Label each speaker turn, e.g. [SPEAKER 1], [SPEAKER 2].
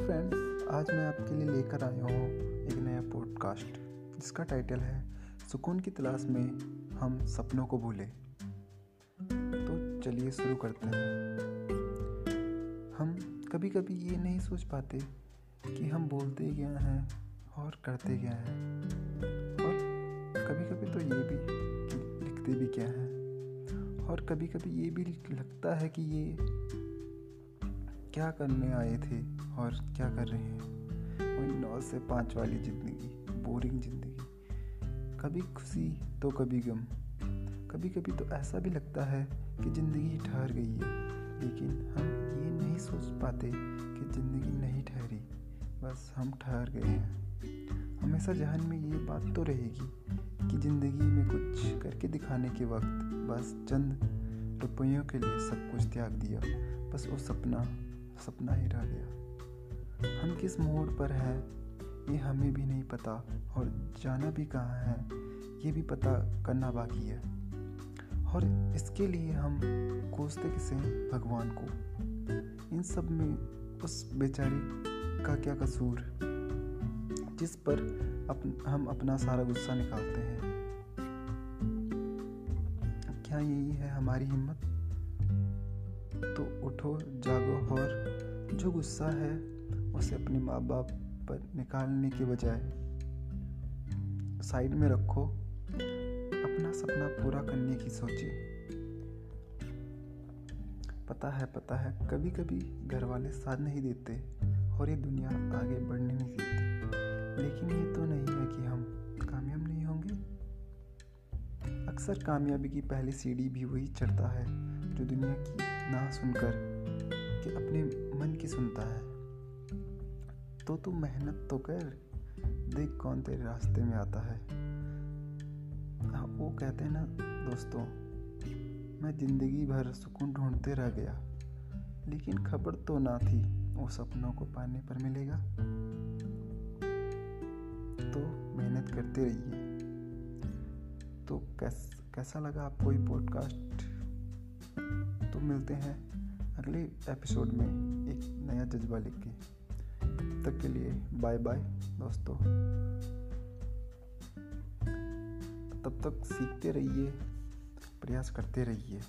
[SPEAKER 1] Hello friends आज मैं आपके लिए लेकर आया हूँ एक नया पॉडकास्ट जिसका टाइटल है, सुकून की तलाश में हम सपनों को भूले। तो चलिए शुरू करते हैं। हम कभी कभी ये नहीं सोच पाते कि हम बोलते क्या हैं और करते क्या हैं। और कभी कभी तो ये भी कि लिखते भी क्या हैं। और कभी कभी ये भी लगता है कि ये क्या करने आए थे और क्या कर रहे हैं? वही नौ से पाँच वाली ज़िंदगी बोरिंग ज़िंदगी। कभी खुशी तो कभी गम। कभी कभी तो ऐसा भी लगता है कि ज़िंदगी ठहर गई है, लेकिन हम ये नहीं सोच पाते कि ज़िंदगी नहीं ठहरी। बस हम ठहर गए हैं। हमेशा जहन में ये बात तो रहेगी कि ज़िंदगी में कुछ करके दिखाने के वक्त बस चंद रुपयों के लिए सब कुछ त्याग दिया। बस वो सपना सपना ही रह गया। हम किस मोड़ पर हैं ये हमें भी नहीं पता और जाना भी कहाँ है ये भी पता करना बाकी है। और इसके लिए हम कोसते किसे भगवान को। इन सब में उस बेचारी का क्या कसूर? जिस पर अप, हम अपना सारा गुस्सा निकालते हैं। क्या यही है हमारी हिम्मत? तो उठो जागो और जो गुस्सा है, उसे अपने माँ बाप पर निकालने के बजाय साइड में रखो। अपना सपना पूरा करने की सोचिए पता है पता है कभी कभी घर वाले साथ नहीं देते और ये दुनिया आगे बढ़ने नहीं देती। लेकिन ये तो नहीं है कि हम कामयाब नहीं होंगे। अक्सर कामयाबी की पहली सीढ़ी भी वही चढ़ता है जो दुनिया की ना सुनकर सुनता है। तो तू मेहनत तो कर, देख कौन तेरे रास्ते में आता है। हाँ वो कहते हैं ना, दोस्तों, मैं ज़िंदगी भर सुकून ढूंढते रह गया, लेकिन खबर तो ना थी, वो सपनों को पाने पर मिलेगा। तो मेहनत करते रहिए। तो कैस, कैसा लगा आपको ये पॉडकास्ट तो मिलते हैं। अगले एपिसोड में एक नया जज्बा लिख के तब तक के लिए बाय बाय दोस्तों। तब तक सीखते रहिए, प्रयास करते रहिए।